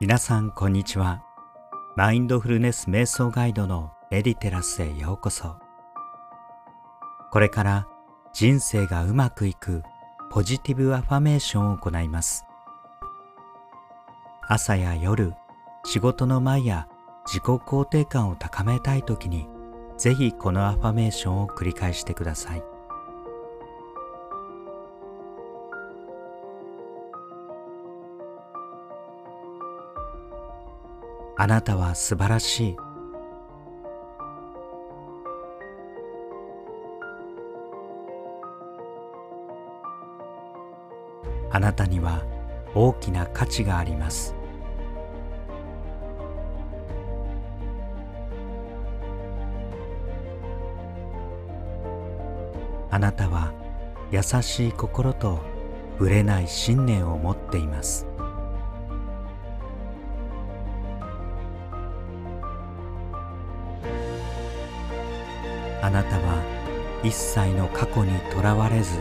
皆さんこんにちは。マインドフルネス瞑想ガイドのメディテラスへようこそ。これから人生がうまくいくポジティブアファメーションを行います。朝や夜仕事の前や自己肯定感を高めたい時にぜひこのアファメーションを繰り返してください。あなたは素晴らしい。あなたには大きな価値があります。あなたは優しい心とぶれない信念を持っています。あなたは一切の過去にとらわれず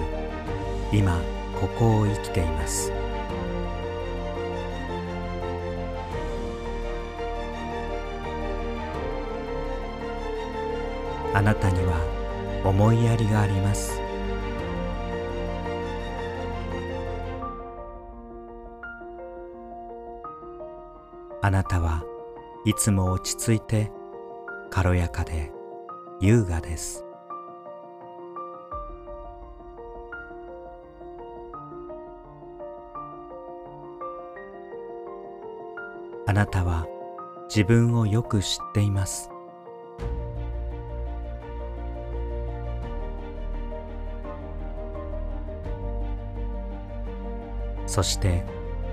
今ここを生きています。あなたには思いやりがあります。あなたはいつも落ち着いて軽やかで優雅です。あなたは自分をよく知っています。そして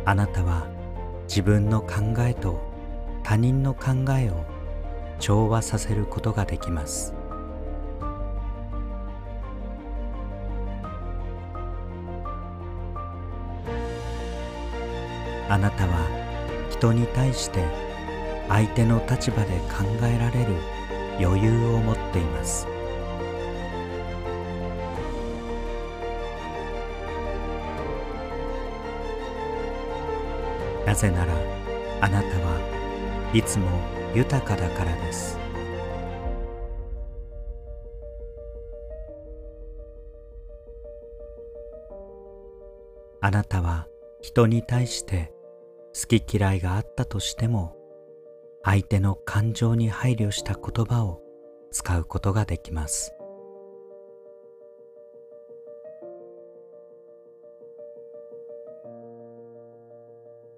あなたは自分の考えと他人の考えを調和させることができます。あなたは人に対して相手の立場で考えられる余裕を持っています。なぜならあなたはいつも豊かだからです。あなたは人に対して好き嫌いがあったとしても相手の感情に配慮した言葉を使うことができます。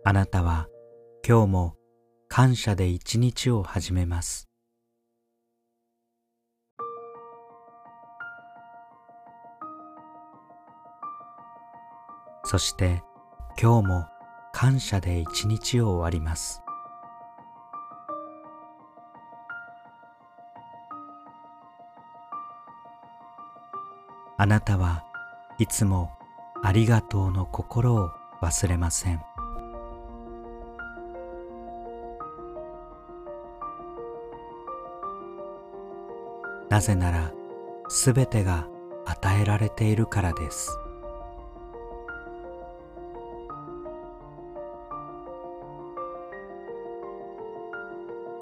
あなたは今日も感謝で一日を始めます。そして今日も感謝で一日を終わります。あなたはいつもありがとうの心を忘れません。なぜならすべてが与えられているからです。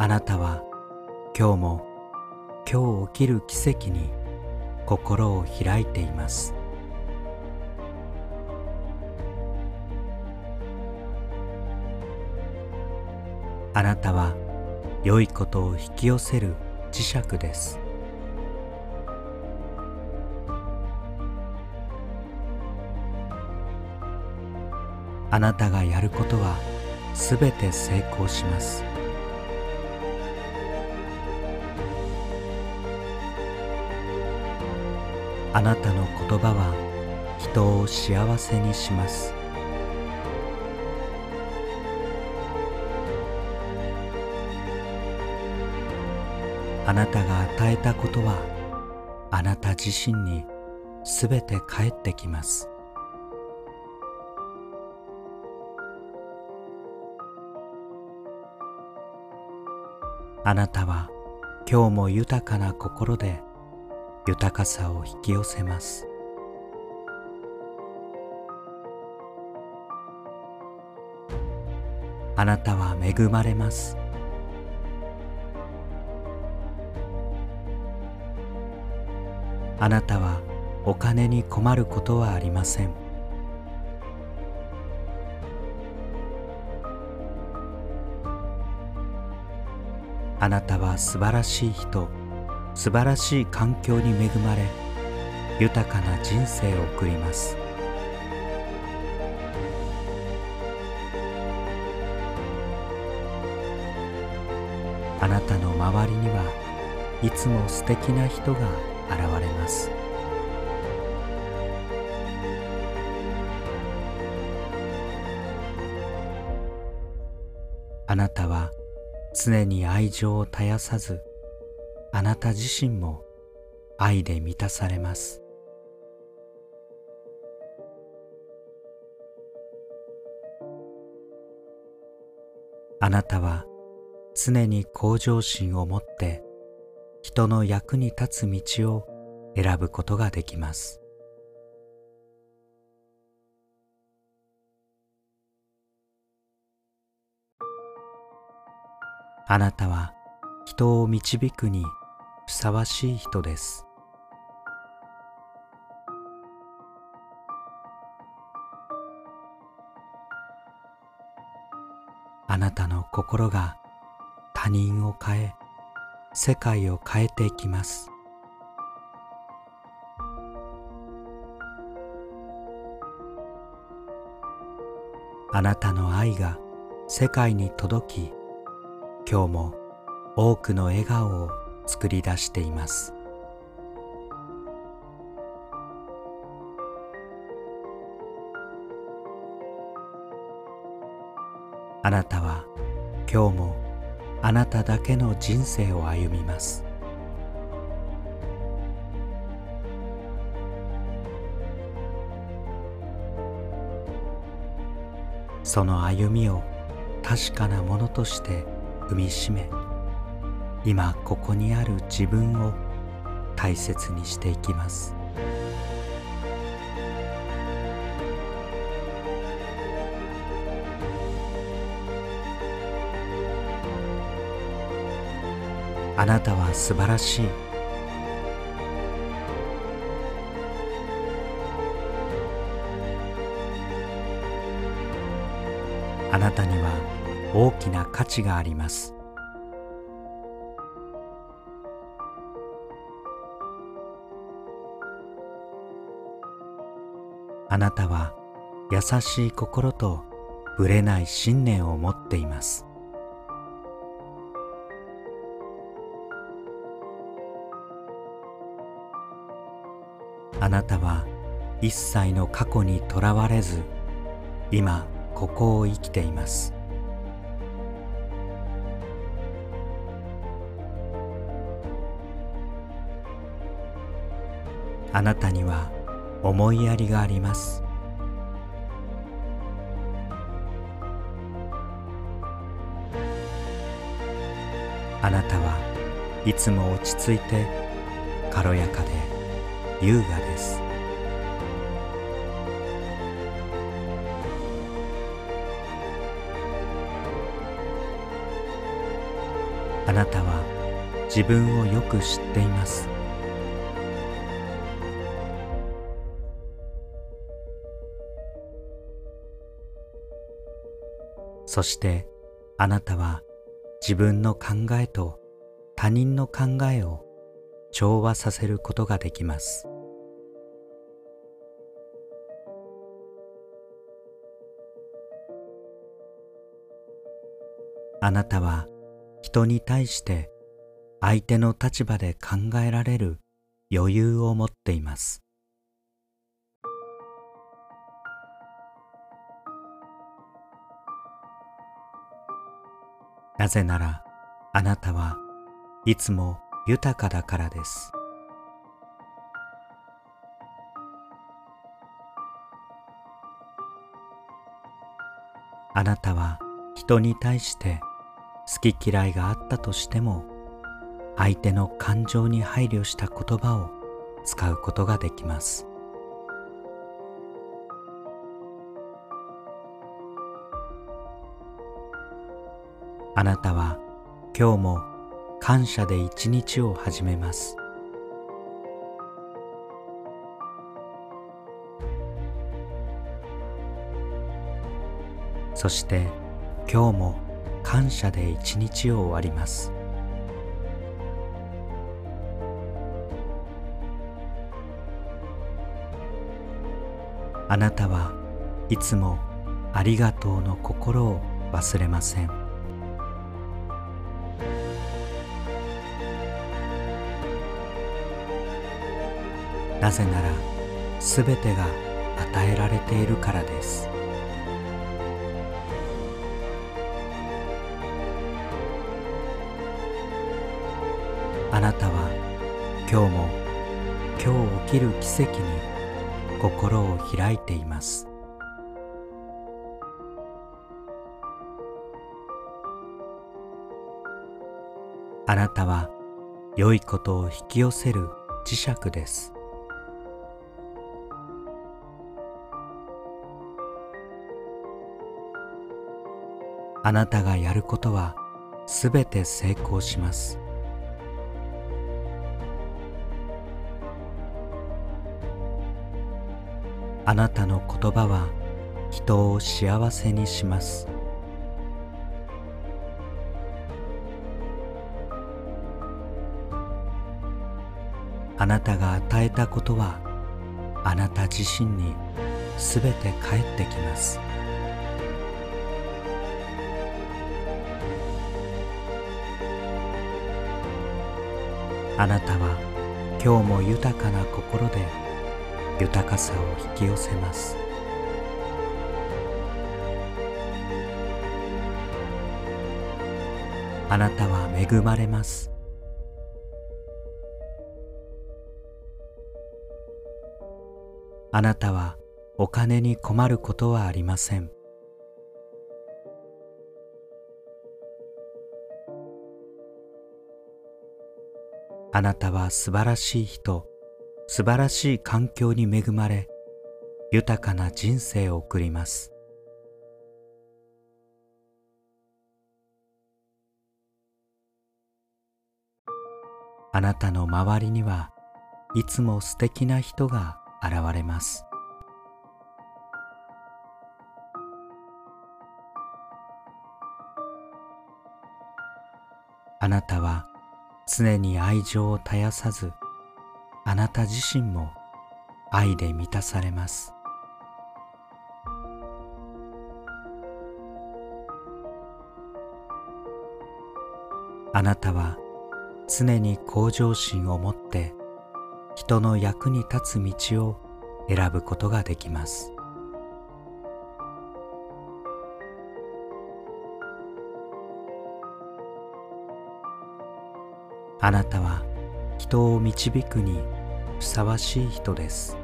あなたは今日も今日起きる奇跡に心を開いています。あなたは良いことを引き寄せる磁石です。あなたがやることはすべて成功します。あなたの言葉は人を幸せにします。あなたが与えたことはあなた自身にすべて返ってきます。あなたは今日も豊かな心で豊かさを引き寄せます。あなたは恵まれます。あなたはお金に困ることはありません。あなたは素晴らしい人。素晴らしい環境に恵まれ豊かな人生を送ります。あなたの周りにはいつも素敵な人が現れます。あなたは常に愛情を絶やさずなた自身も愛で満たされます。あなたは常に向上心を持って人の役に立つ道を選ぶことができます。あなたは人を導くにふさわしい人です。あなたの心が他人を変え世界を変えていきます。あなたの愛が世界に届き今日も多くの笑顔を作り出しています。あなたは今日もあなただけの人生を歩みます。その歩みを確かなものとして踏みしめ今ここにある自分を大切にしていきます。あなたは素晴らしい。あなたには大きな価値があります。あなたは優しい心とぶれない信念を持っています。あなたは一切の過去にとらわれず今ここを生きています。あなたには思いやりがあります。あなたはいつも落ち着いて軽やかで優雅です。あなたは自分をよく知っています。そしてあなたは自分の考えと他人の考えを調和させることができます。あなたは人に対して相手の立場で考えられる余裕を持っています。なぜならあなたはいつも豊かだからです。あなたは人に対して好き嫌いがあったとしても相手の感情に配慮した言葉を使うことができます。あなたは今日も感謝で一日を始めます。そして今日も感謝で一日を終わります。あなたはいつもありがとうの心を忘れません。なぜならすべてが与えられているからです。あなたは今日も今日起きる奇跡に心を開いています。あなたは良いことを引き寄せる磁石です。あなたがやることはすべて成功します。あなたの言葉は人を幸せにします。あなたが与えたことはあなた自身にすべて返ってきます。あなたは今日も豊かな心で豊かさを引き寄せます。あなたは恵まれます。あなたはお金に困ることはありません。あなたは素晴らしい人素晴らしい環境に恵まれ豊かな人生を送ります。あなたの周りにはいつも素敵な人が現れます。あなたは常に愛情を絶やさずあなた自身も愛で満たされます。あなたは常に向上心を持って人の役に立つ道を選ぶことができます。あなたは人を導くにふさわしい人です。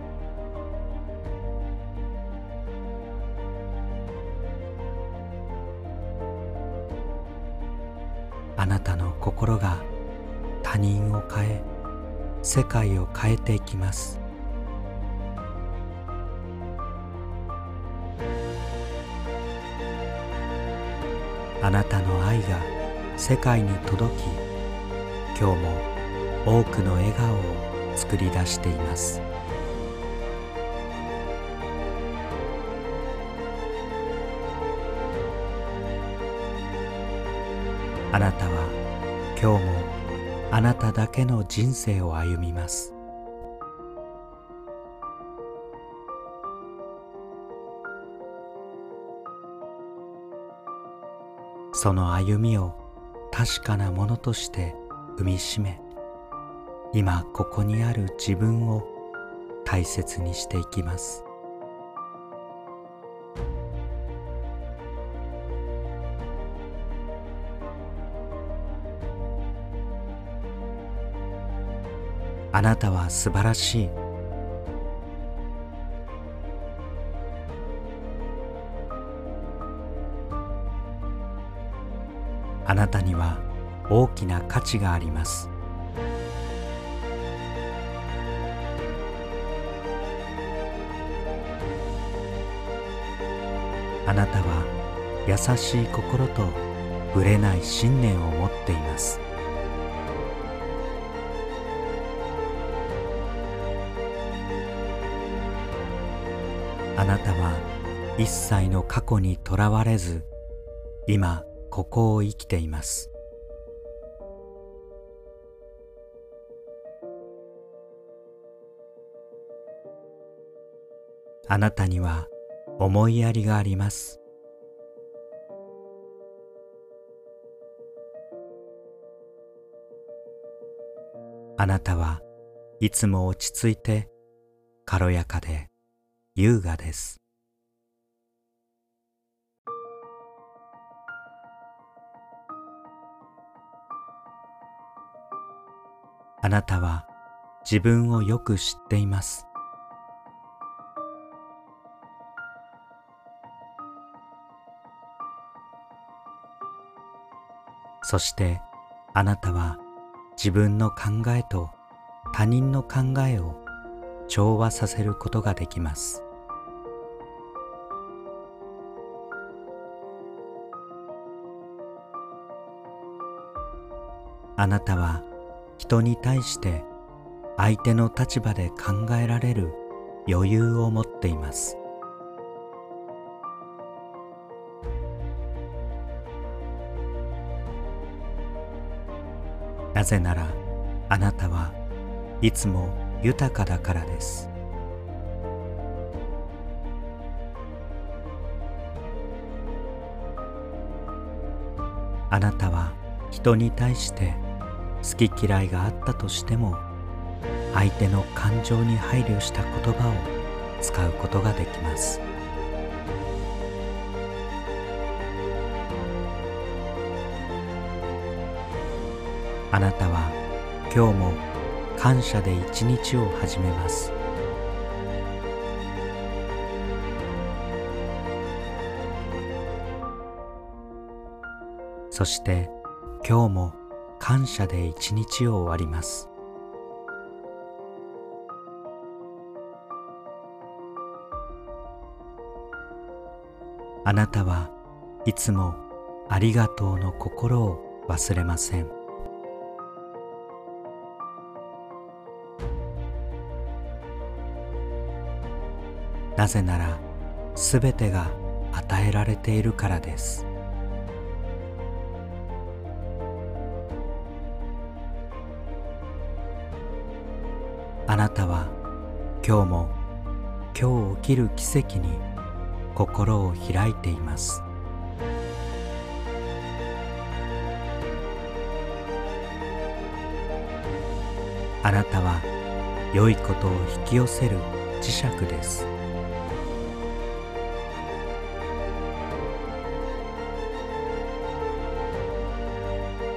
あなたの心が他人を変え世界を変えていきます。あなたの愛が世界に届き今日も多くの笑顔を作り出しています。あなたは今日もあなただけの人生を歩みます。その歩みを確かなものとして踏みしめ今ここにある自分を大切にしていきます。あなたは素晴らしい。大きな価値があります。あなたは優しい心とぶれない信念を持っています。あなたは一切の過去にとらわれず今ここを生きています。あなたには思いやりがあります。あなたはいつも落ち着いて軽やかで優雅です。あなたは自分をよく知っています。そしてあなたは自分の考えと他人の考えを調和させることができます。あなたは人に対して相手の立場で考えられる余裕を持っています。なぜならあなたはいつも豊かだからです。あなたは人に対して好き嫌いがあったとしても相手の感情に配慮した言葉を使うことができます。あなたは今日も感謝で一日を始めます。そして今日も感謝で一日を終わります。あなたはいつもありがとうの心を忘れません。なぜならすべてが与えられているからです。あなたは今日も今日起きる奇跡に心を開いています。あなたは良いことを引き寄せる磁石です。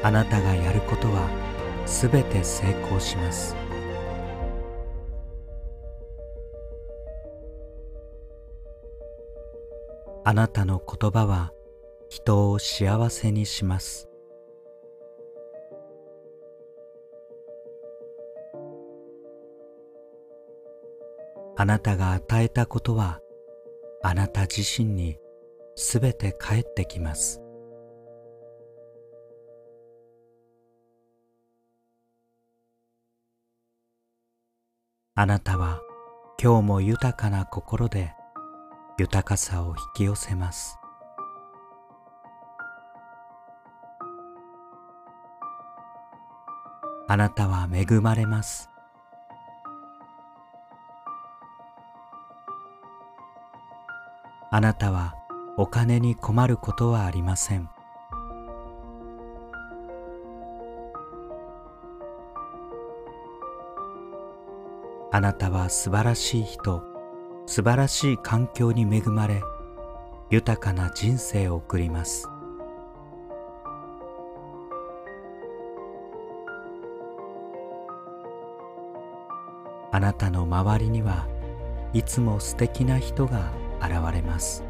あなたがやることはすべて成功します。あなたの言葉は人を幸せにします。あなたが与えたことはあなた自身にすべて返ってきます。あなたは今日も豊かな心で豊かさを引き寄せます。あなたは恵まれます。あなたはお金に困ることはありません。あなたは素晴らしい人素晴らしい環境に恵まれ豊かな人生を送ります。あなたの周りにはいつも素敵な人が現れます。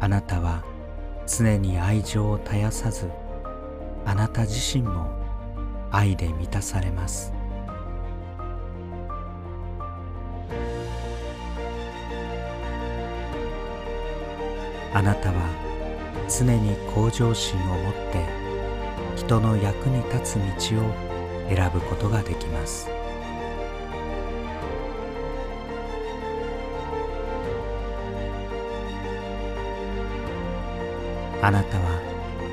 あなたは常に愛情を絶やさずあなた自身も愛で満たされます。あなたは常に向上心を持って人の役に立つ道を選ぶことができます。あなたは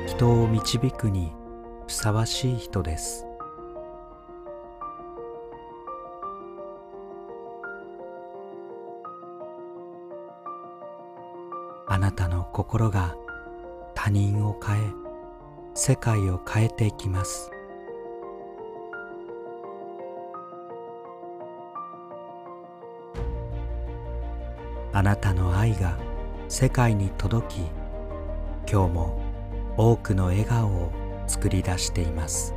人を導くにふさわしい人です。あなたの心が他人を変え世界を変えていきます。あなたの愛が世界に届き今日も多くの笑顔を作り出しています。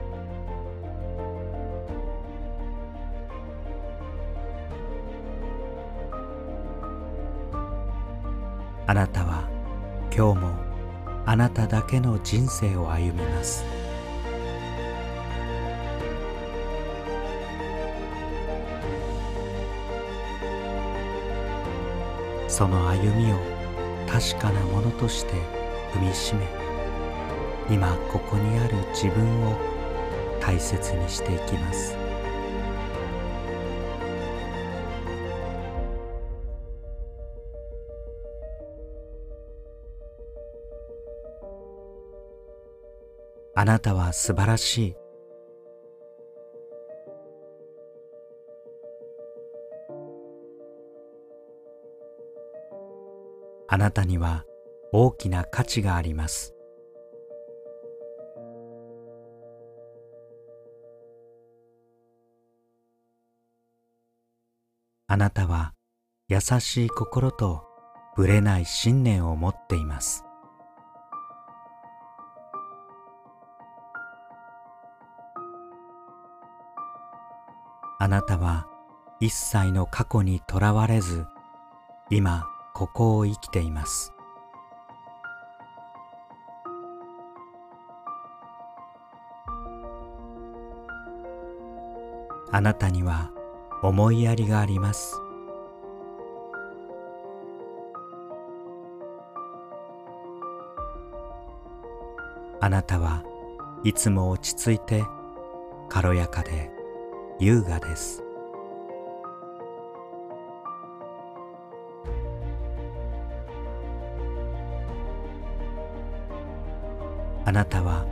あなたは今日もあなただけの人生を歩みます。その歩みを確かなものとして踏みしめ今ここにある自分を大切にしていきますあなたは素晴らしい。あなたには大きな価値があります。あなたは優しい心とぶれない信念を持っています。あなたは一切の過去にとらわれず今ここを生きていますあなたには思いやりがあります。あなたはいつも落ち着いて軽やかで優雅です。あなたは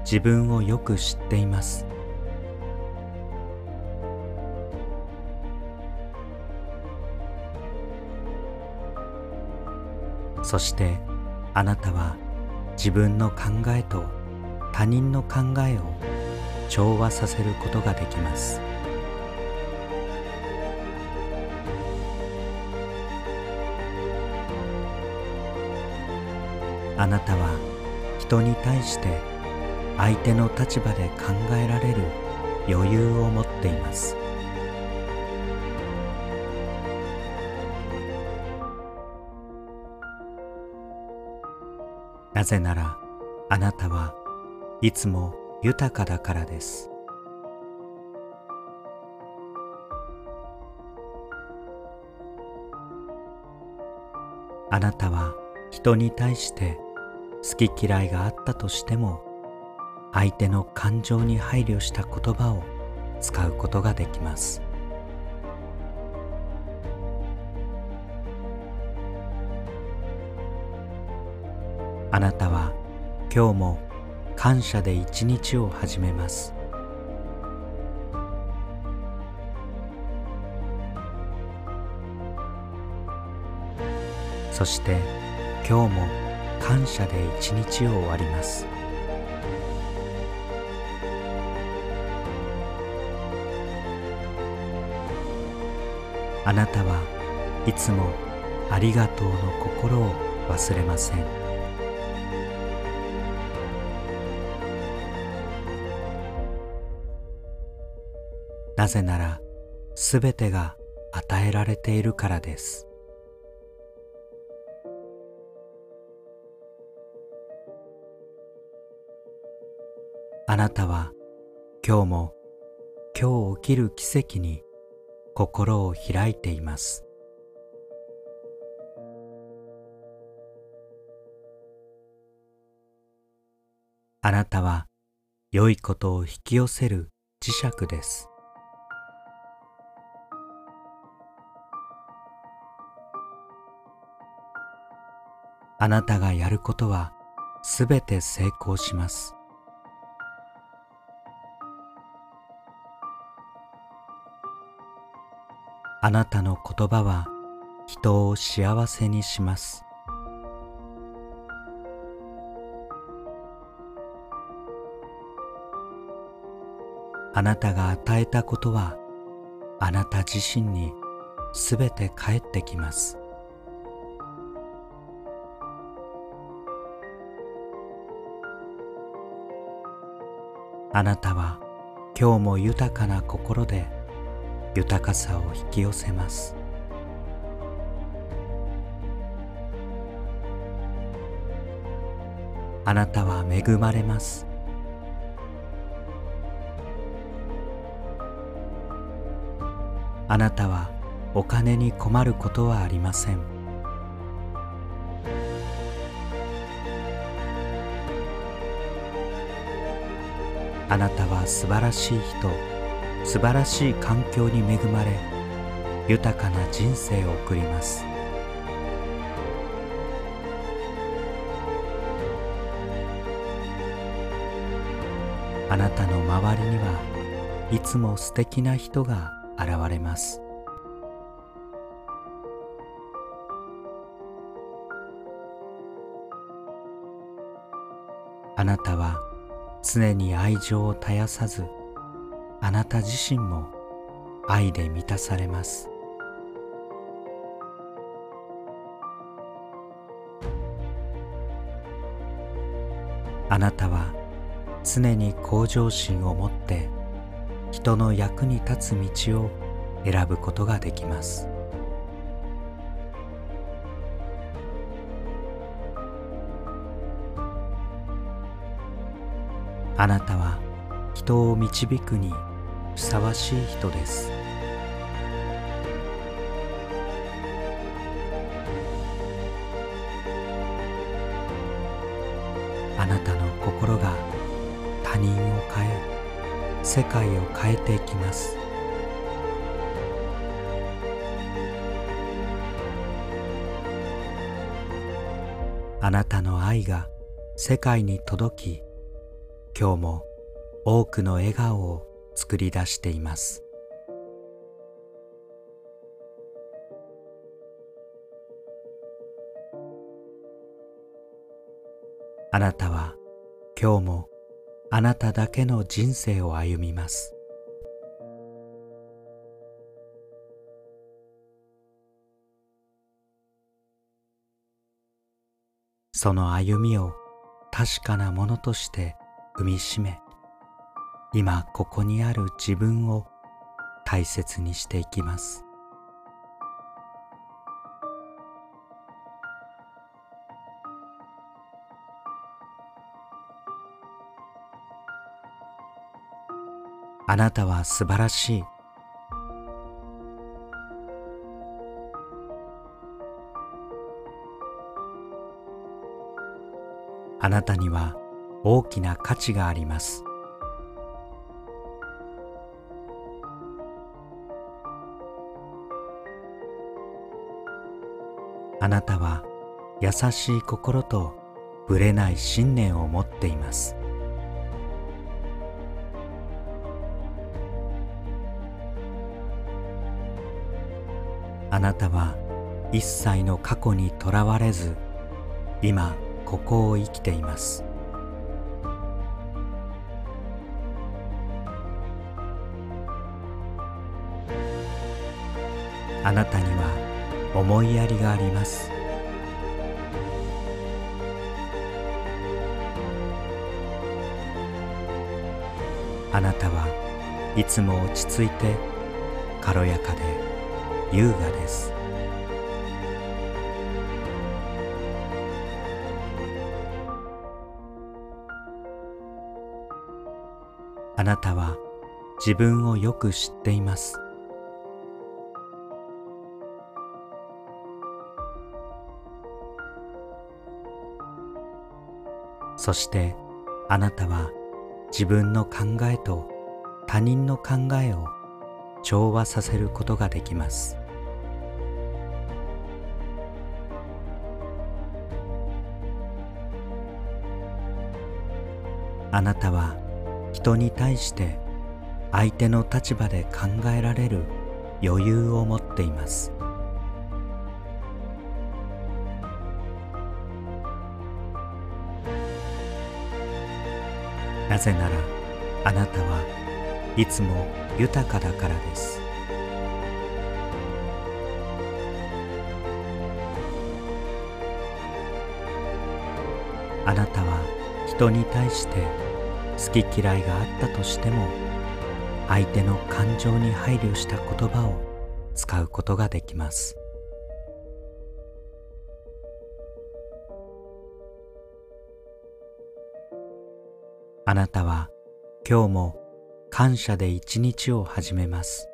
自分をよく知っています。そしてあなたは自分の考えと他人の考えを調和させることができます。あなたは人に対して相手の立場で考えられる余裕を持っています。なぜならあなたはいつも豊かだからです。あなたは人に対して好き嫌いがあったとしても相手の感情に配慮した言葉を使うことができます。あなたは今日も感謝で一日を始めますそして今日も感謝で一日を終わりますあなたはいつもありがとうの心を忘れません。なぜならすべてが与えられているからです。あなたは今日も今日起きる奇跡に心を開いています。あなたは良いことを引き寄せる磁石です。あなたがやることはすべて成功します。あなたの言葉は人を幸せにします。あなたが与えたことはあなた自身にすべて返ってきます。あなたは今日も豊かな心で豊かさを引き寄せます。あなたは恵まれます。あなたはお金に困ることはありませんあなたは素晴らしい人素晴らしい環境に恵まれ豊かな人生を送ります。あなたの周りにはいつも素敵な人が現れます。あなたは常に愛情を絶やさずあなた自身も愛で満たされます。あなたは常に向上心を持って人の役に立つ道を選ぶことができます。あなたは人を導くにふさわしい人です。あなたの心が他人を変え世界を変えていきます。あなたの愛が世界に届き今日も多くの笑顔を作り出しています。あなたは今日もあなただけの人生を歩みます。その歩みを確かなものとして踏みしめ今ここにある自分を大切にしていきますあなたは素晴らしい。あなたには大きな価値があります。あなたは優しい心とぶれない信念を持っています。あなたは一切の過去にとらわれず今ここを生きていますあなたには思いやりがあります。あなたはいつも落ち着いて軽やかで優雅です。あなたは自分をよく知っています。そしてあなたは自分の考えと他人の考えを調和させることができます。あなたは人に対して相手の立場で考えられる余裕を持っています。なぜならあなたはいつも豊かだからです。あなたは人に対して好き嫌いがあったとしても相手の感情に配慮した言葉を使うことができます。あなたは今日も感謝で一日を始めます。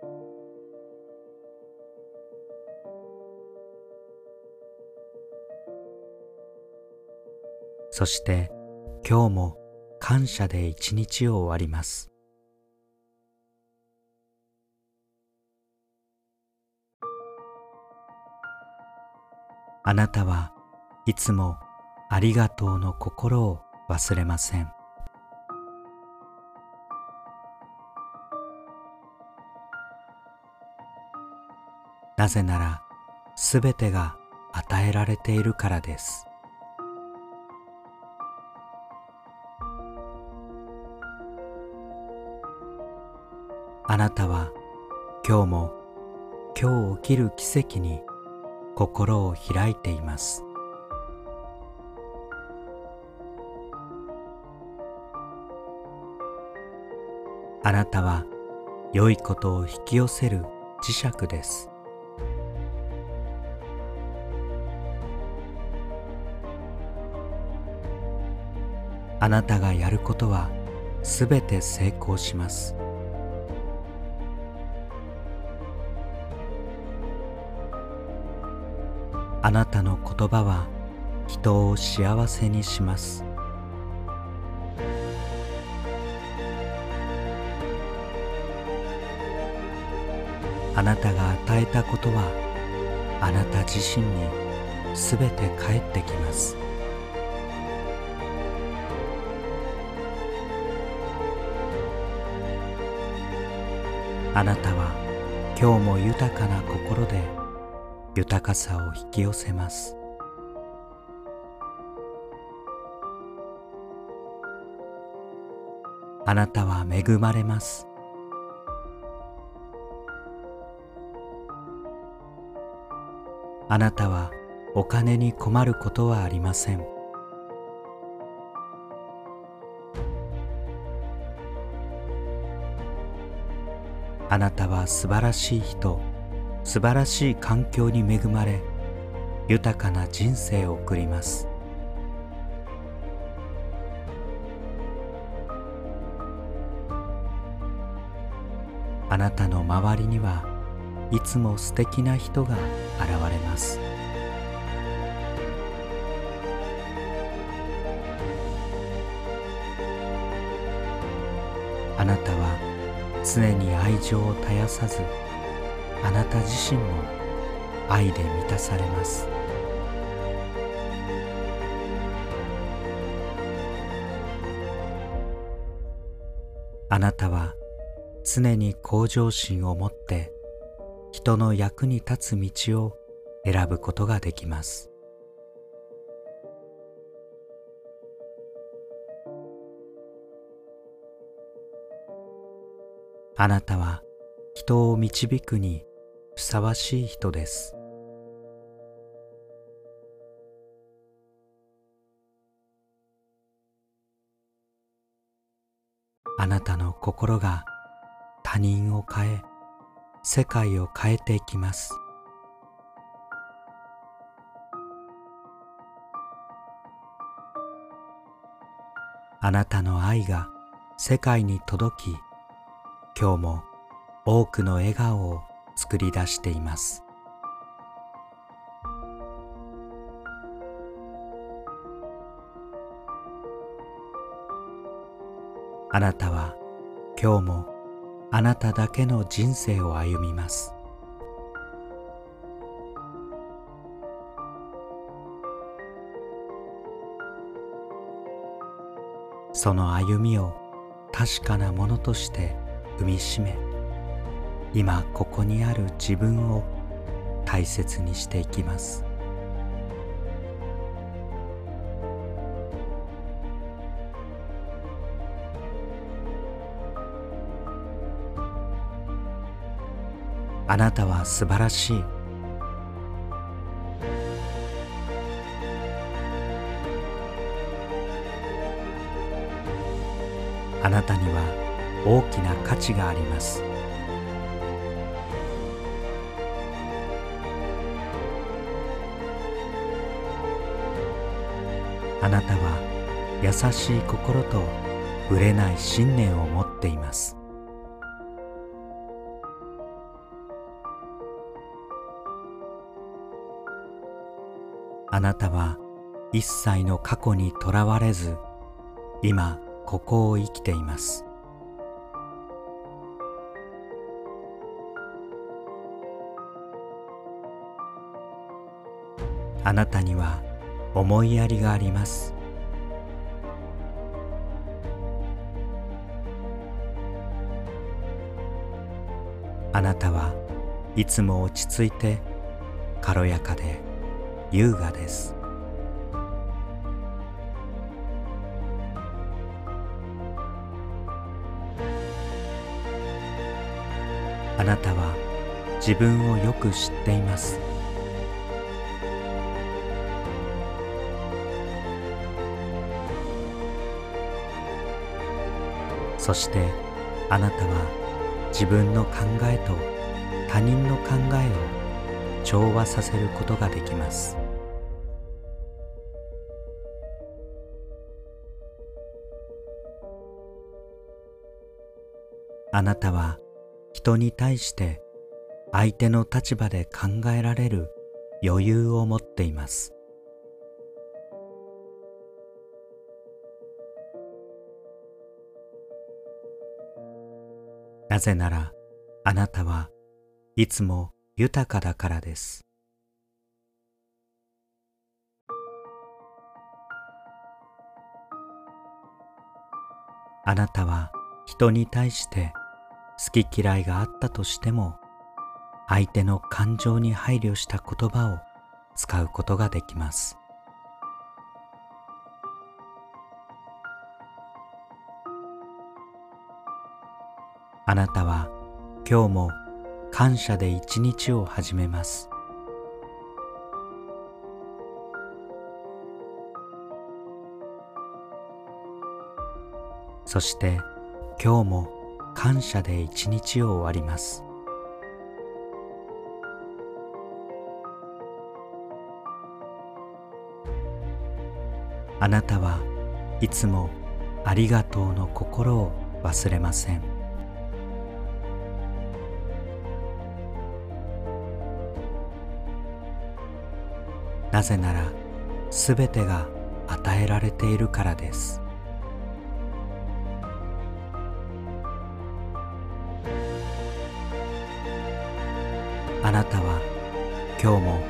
そして今日も感謝で一日を終わります。あなたはいつもありがとうの心を忘れません。なぜならすべてが与えられているからです。あなたは今日も今日起きる奇跡に心を開いています。あなたは良いことを引き寄せる磁石です。あなたがやることはすべて成功します。あなたの言葉は人を幸せにします。あなたが与えたことはあなた自身にすべて返ってきます。あなたは今日も豊かな心で豊かさを引き寄せます。あなたは恵まれます。あなたはお金に困ることはありません。あなたは素晴らしい人素晴らしい環境に恵まれ豊かな人生を送ります。あなたの周りにはいつも素敵な人が現れます。常に愛情を絶やさずあなた自身も愛で満たされます。あなたは常に向上心を持って人の役に立つ道を選ぶことができます。あなたは人を導くにふさわしい人です。あなたの心が他人を変え世界を変えていきます。あなたの愛が世界に届き今日も多くの笑顔を作り出しています。あなたは今日もあなただけの人生を歩みます。その歩みを確かなものとして踏みしめ今ここにある自分を大切にしていきますあなたは素晴らしいあなたには大きな価値があります。あなたは優しい心とぶれない信念を持っています。あなたは一切の過去にとらわれず今ここを生きています。あなたには思いやりがあります。あなたはいつも落ち着いて軽やかで優雅です。あなたは自分をよく知っています。そしてあなたは自分の考えと他人の考えを調和させることができます。あなたは人に対して相手の立場で考えられる余裕を持っています。なぜならあなたはいつも豊かだからです。あなたは人に対して好き嫌いがあったとしても相手の感情に配慮した言葉を使うことができます。あなたは今日も感謝で一日を始めます。そして今日も感謝で一日を終わります。あなたはいつもありがとうの心を忘れません。なぜならすべてが与えられているからです。あなたは今日も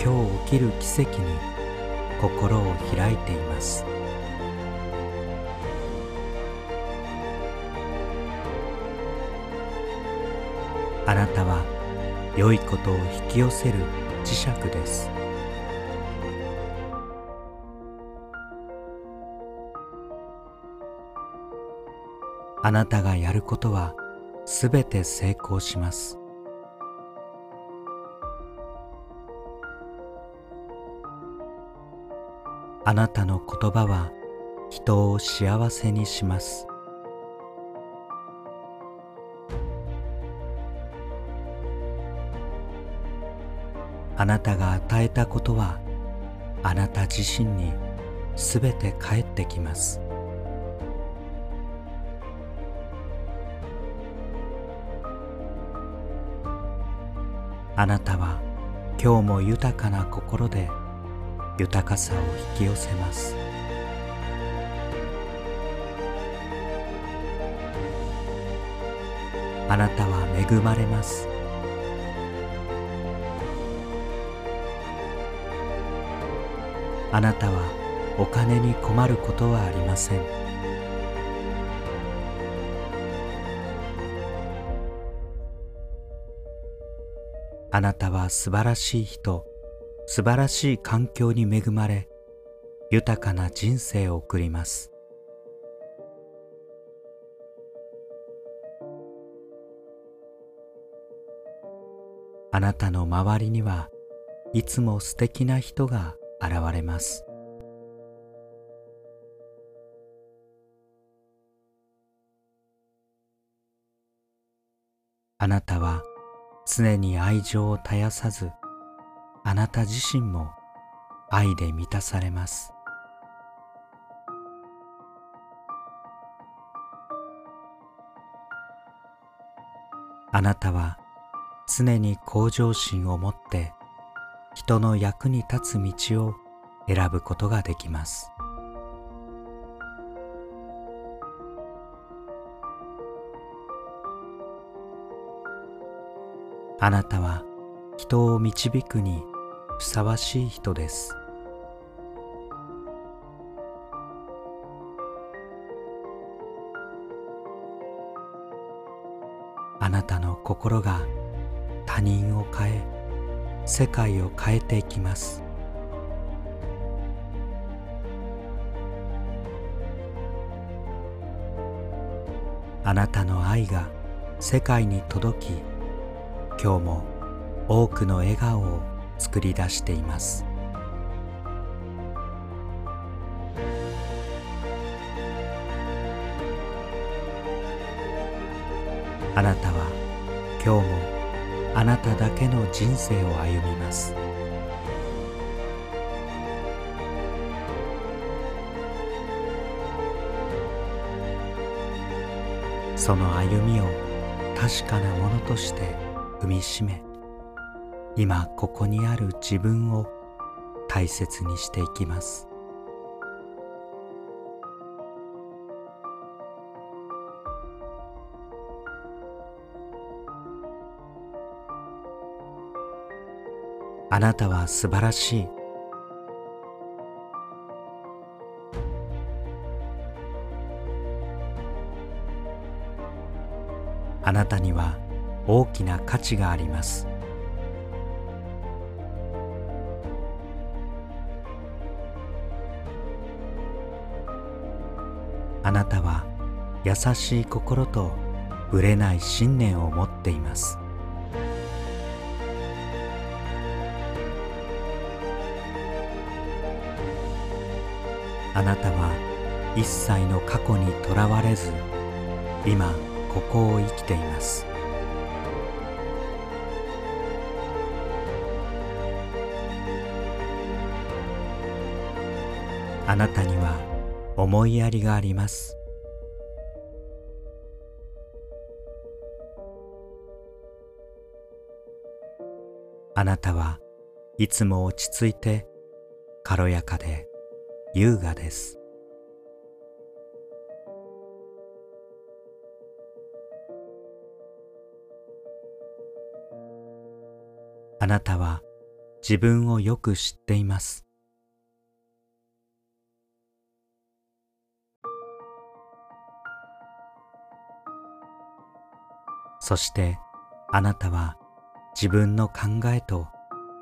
今日起きる奇跡に心を開いています。あなたは良いことを引き寄せる磁石です。あなたがやることはすべて成功します。あなたの言葉は人を幸せにします。あなたが与えたことはあなた自身にすべて返ってきます。あなたは今日も豊かな心で豊かさを引き寄せますあなたは恵まれますあなたはお金に困ることはありません。あなたは素晴らしい人素晴らしい環境に恵まれ豊かな人生を送ります。あなたの周りにはいつも素敵な人が現れます。あなたは常に愛情を絶やさずあなた自身も愛で満たされます。あなたは常に向上心を持って人の役に立つ道を選ぶことができます。あなたは人を導くにふさわしい人です。あなたの心が他人を変え世界を変えていきます。あなたの愛が世界に届き今日も多くの笑顔を作り出しています。あなたは今日もあなただけの人生を歩みます。その歩みを確かなものとして踏みしめ今ここにある自分を大切にしていきます。あなたは素晴らしい。あなたには大きな価値があります。あなたは優しい心とぶれない信念を持っています。あなたは一切の過去にとらわれず今ここを生きています。あなたには思いやりがあります。あなたはいつも落ち着いて軽やかで優雅です。あなたは自分をよく知っています。そしてあなたは自分の考えと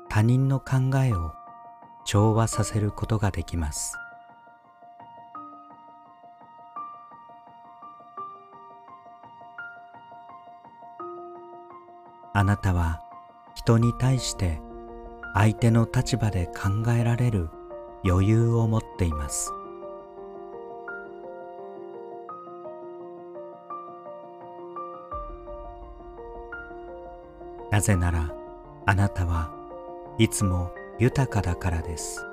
他人の考えを調和させることができます。あなたは人に対して相手の立場で考えられる余裕を持っています。なぜならあなたはいつも豊かだからです。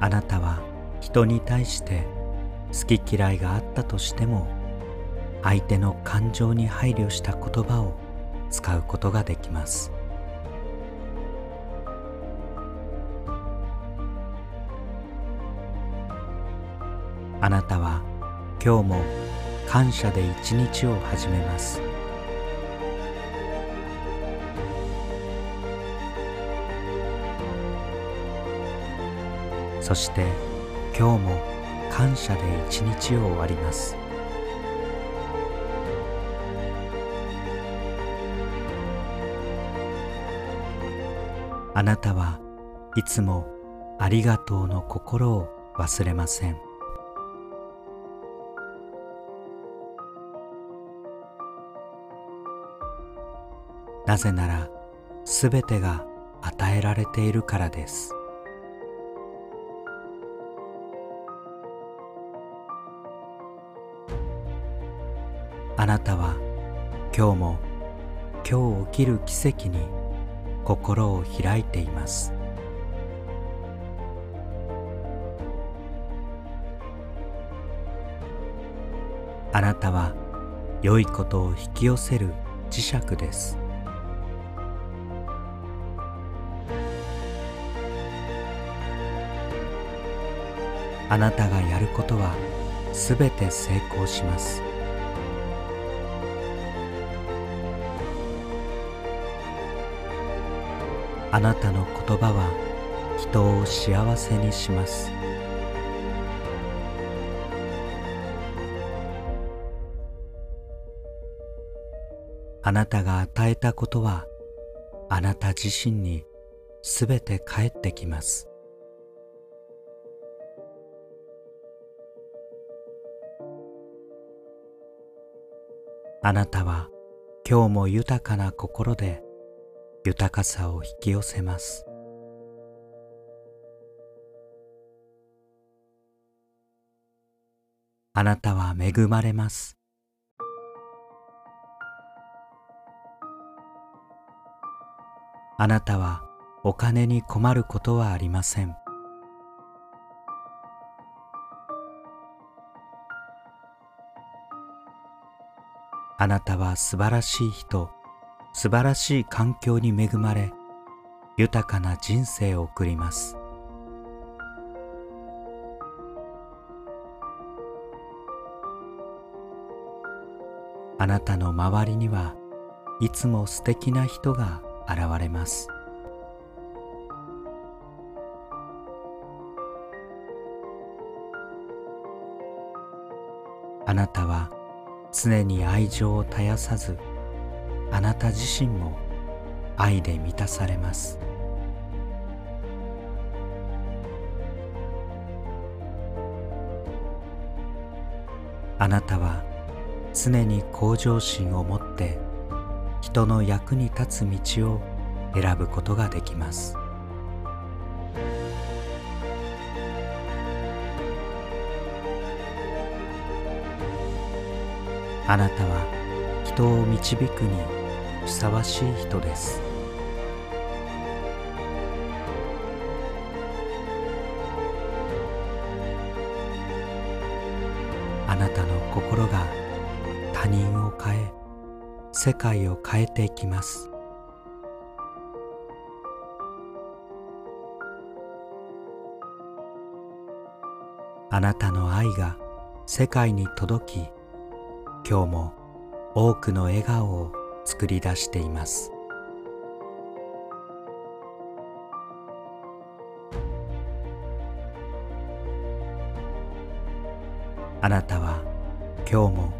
あなたは人に対して好き嫌いがあったとしても相手の感情に配慮した言葉を使うことができます。あなたは今日も感謝で一日を始めます。そして今日も感謝で一日を終わります。あなたはいつもありがとうの心を忘れません。なぜならすべてが与えられているからです。あなたは今日も今日起きる奇跡に心を開いています。あなたは良いことを引き寄せる磁石です。あなたがやることはすべて成功します。あなたの言葉は人を幸せにします。あなたが与えたことはあなた自身にすべて返ってきます。あなたは今日も豊かな心で豊かさを引き寄せます。あなたは恵まれます。あなたはお金に困ることはありません。あなたは素晴らしい人素晴らしい環境に恵まれ豊かな人生を送ります。あなたの周りにはいつも素敵な人が現れます。あなたは常に愛情を絶やさずあなた自身も愛で満たされます。あなたは常に向上心を持って人の役に立つ道を選ぶことができます。あなたは人を導くにふさわしい人です。あなたの心が他人を変え世界を変えていきます。あなたの愛が世界に届き今日も多くの笑顔を作り出しています。あなたは今日も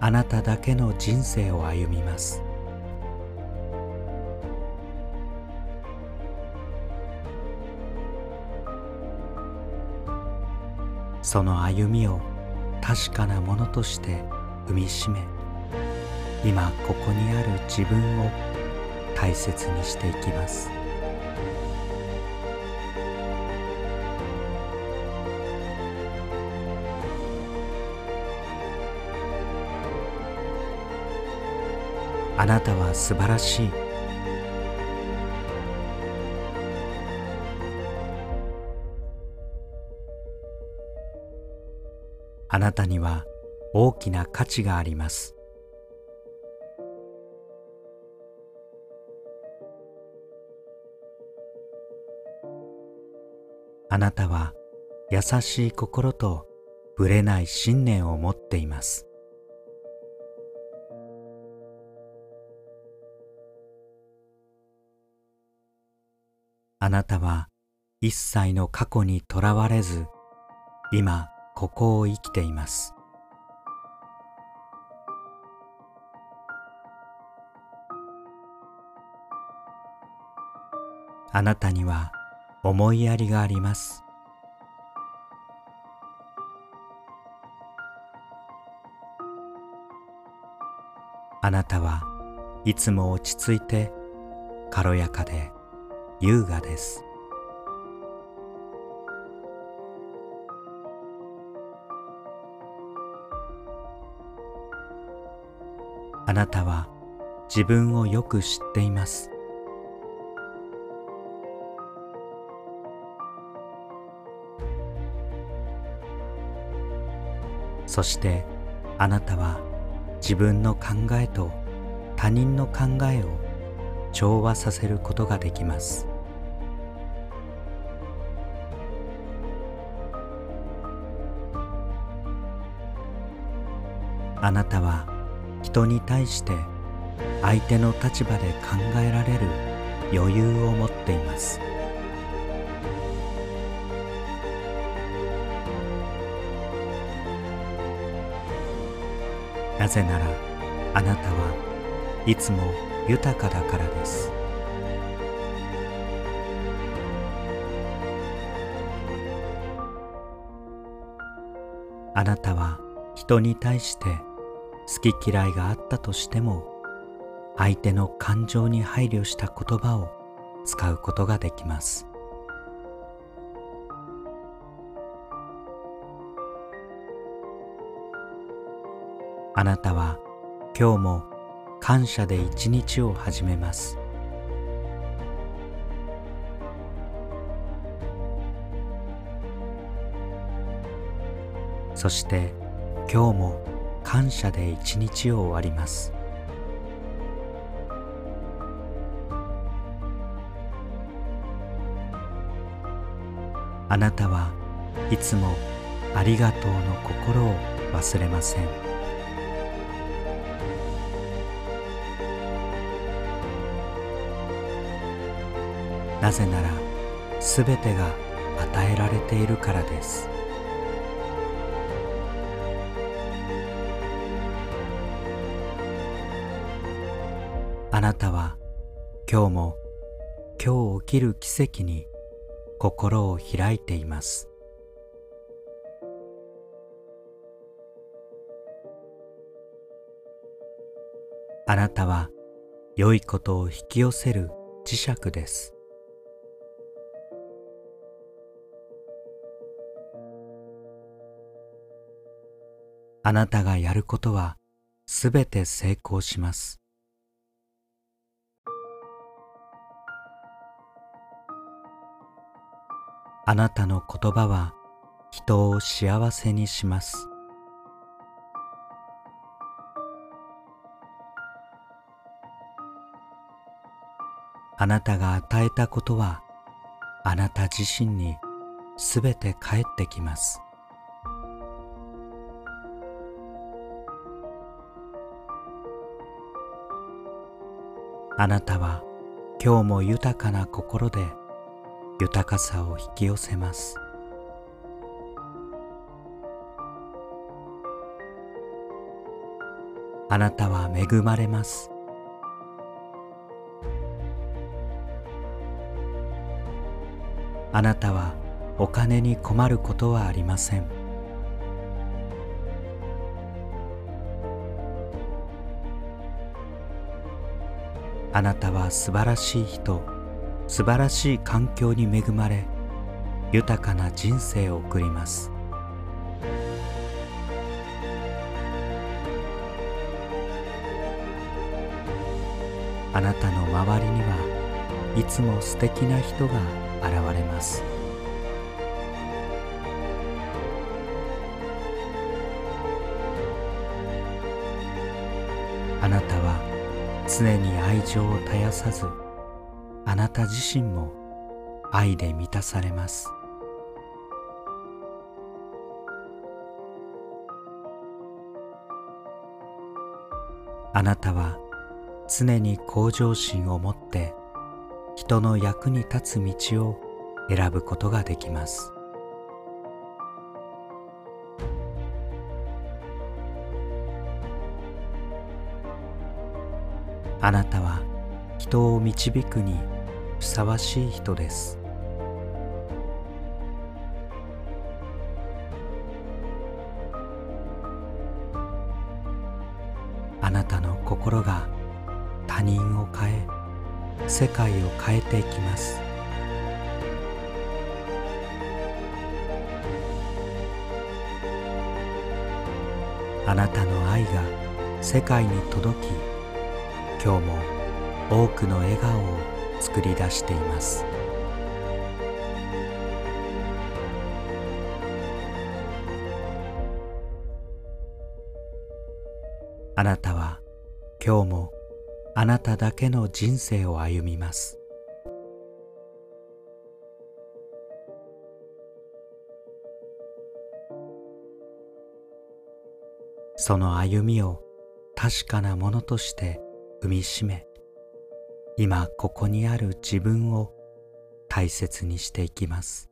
あなただけの人生を歩みます。その歩みを確かなものとして踏みしめ今ここにある自分を大切にしていきます。あなたは素晴らしい。あなたには大きな価値があります。あなたは優しい心とぶれない信念を持っています。あなたは一切の過去にとらわれず今ここを生きています。あなたには思いやりがあります。あなたはいつも落ち着いて軽やかで優雅です。あなたは自分をよく知っています。そしてあなたは自分の考えと他人の考えを調和させることができます。あなたは人に対して相手の立場で考えられる余裕を持っています。なぜならあなたはいつも豊かだからです。あなたは人に対して好き嫌いがあったとしても相手の感情に配慮した言葉を使うことができます。あなたは今日も感謝で一日を始めます。そして今日も感謝で一日を終わります。あなたはいつもありがとうの心を忘れません。なぜならすべてが与えられているからです。あなたは今日も今日起きる奇跡に心を開いています。あなたは良いことを引き寄せる磁石です。あなたがやることはすべて成功します。あなたの言葉は人を幸せにします。あなたが与えたことはあなた自身にすべて返ってきます。あなたは今日も豊かな心で豊かさを引き寄せます。あなたは恵まれます。あなたはお金に困ることはありません。あなたは素晴らしい人素晴らしい環境に恵まれ豊かな人生を送ります。あなたの周りにはいつも素敵な人が現れます。あなた常に愛情を絶やさずあなた自身も愛で満たされます。あなたは常に向上心を持って人の役に立つ道を選ぶことができます。あなたは人を導くにふさわしい人です。あなたの心が他人を変え世界を変えていきます。あなたの愛が世界に届き今日も多くの笑顔を作り出しています。あなたは今日もあなただけの人生を歩みます。その歩みを確かなものとして踏みしめ。今ここにある自分を大切にしていきます。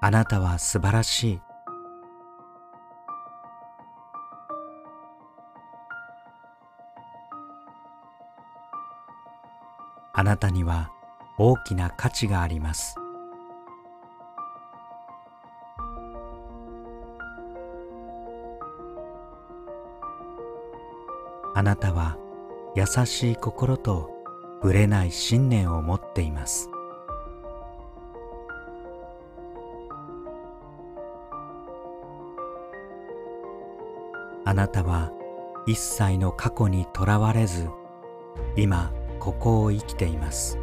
あなたは素晴らしい。あなたには大きな価値があります。あなたは優しい心とぶれない信念を持っています。あなたは一切の過去にとらわれず今ここを生きています。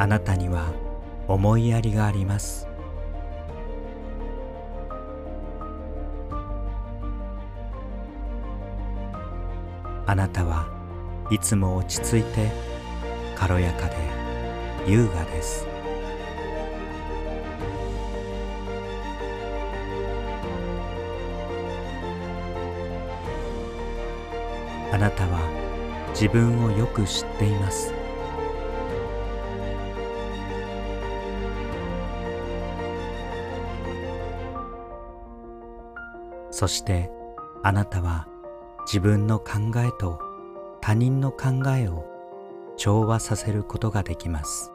あなたには思いやりがあります。あなたはいつも落ち着いて軽やかで優雅です。あなたは自分をよく知っています。そしてあなたは自分の考えと他人の考えを調和させることができます。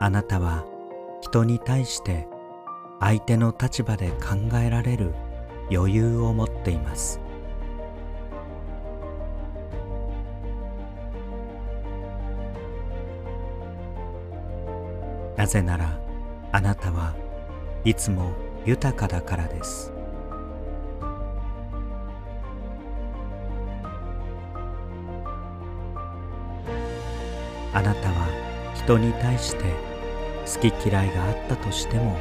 あなたは人に対して相手の立場で考えられる余裕を持っています。なぜならあなたはいつも豊かだからですあなたは人に対して好き嫌いがあったとしても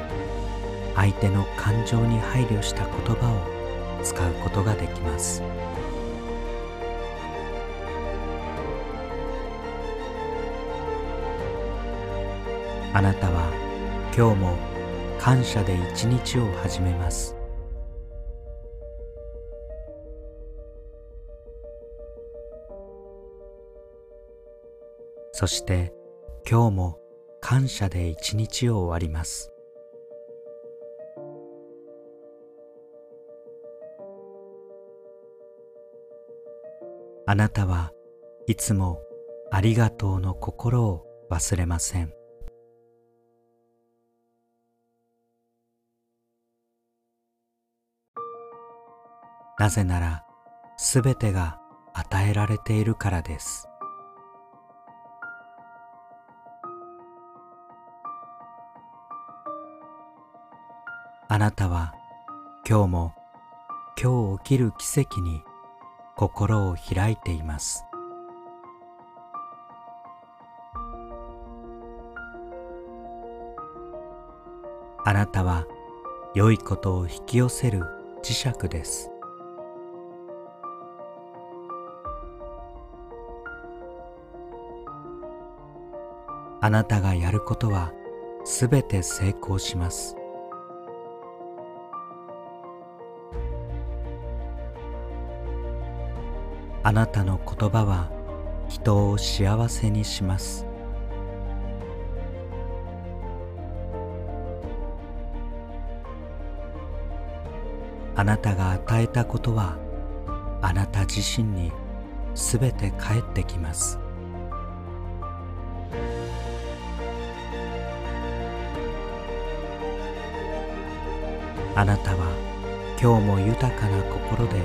相手の感情に配慮した言葉を使うことができます。あなたは今日も感謝で一日を始めます。そして今日も感謝で一日を終わります。あなたはいつもありがとうの心を忘れません。なぜならすべてが与えられているからです。あなたは今日も今日起きる奇跡に心を開いています。あなたは良いことを引き寄せる磁石です。あなたがやることはすべて成功します。あなたの言葉は人を幸せにします。あなたが与えたことはあなた自身にすべて返ってきます。あなたは今日も豊かな心で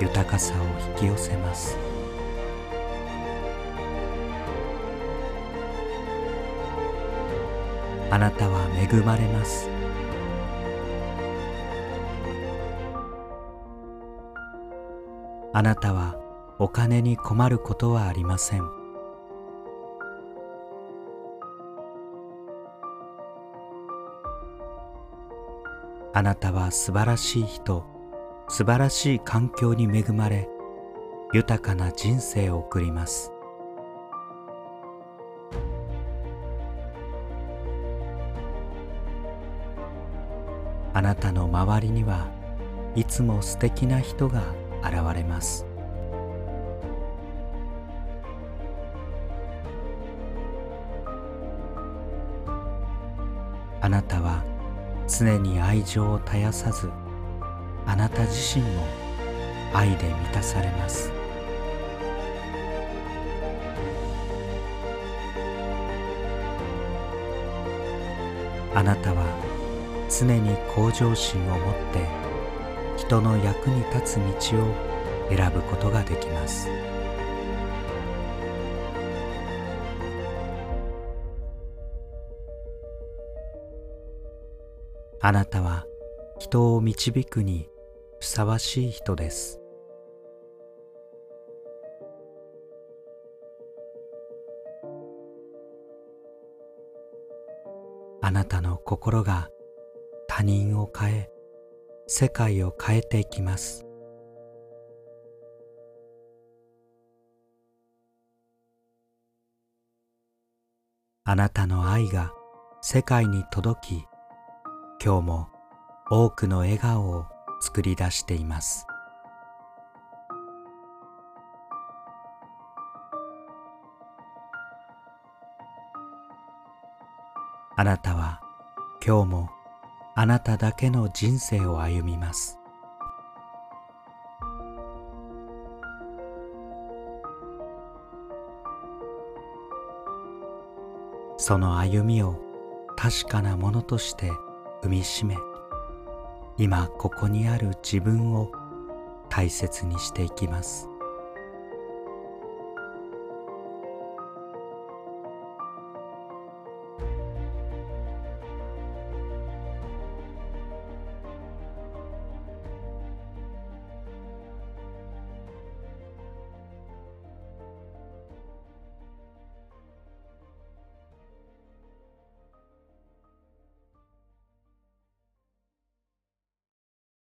豊かさを引き寄せます。あなたは恵まれます。あなたはお金に困ることはありません。あなたは素晴らしい人素晴らしい環境に恵まれ豊かな人生を送ります。あなたの周りにはいつも素敵な人が現れます。あなたは常に愛情を絶やさずあなた自身も愛で満たされますあなたは常に向上心を持って人の役に立つ道を選ぶことができます。あなたは人を導くにふさわしい人です。あなたの心が他人を変え、世界を変えていきます。あなたの愛が世界に届き、今日も多くの笑顔を作り出しています。あなたは今日もあなただけの人生を歩みます。その歩みを確かなものとして踏みしめ今ここにある自分を大切にしていきます。